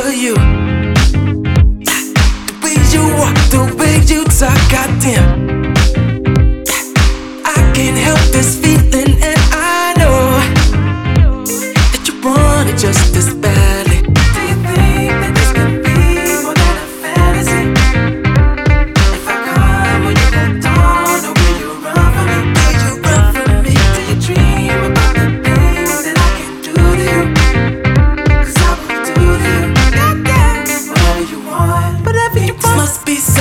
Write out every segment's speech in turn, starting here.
for you. The way you walk, the way you talk, goddamn. I can't help this feeling, and I know that you want it just this. This must be.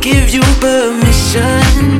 give you permission.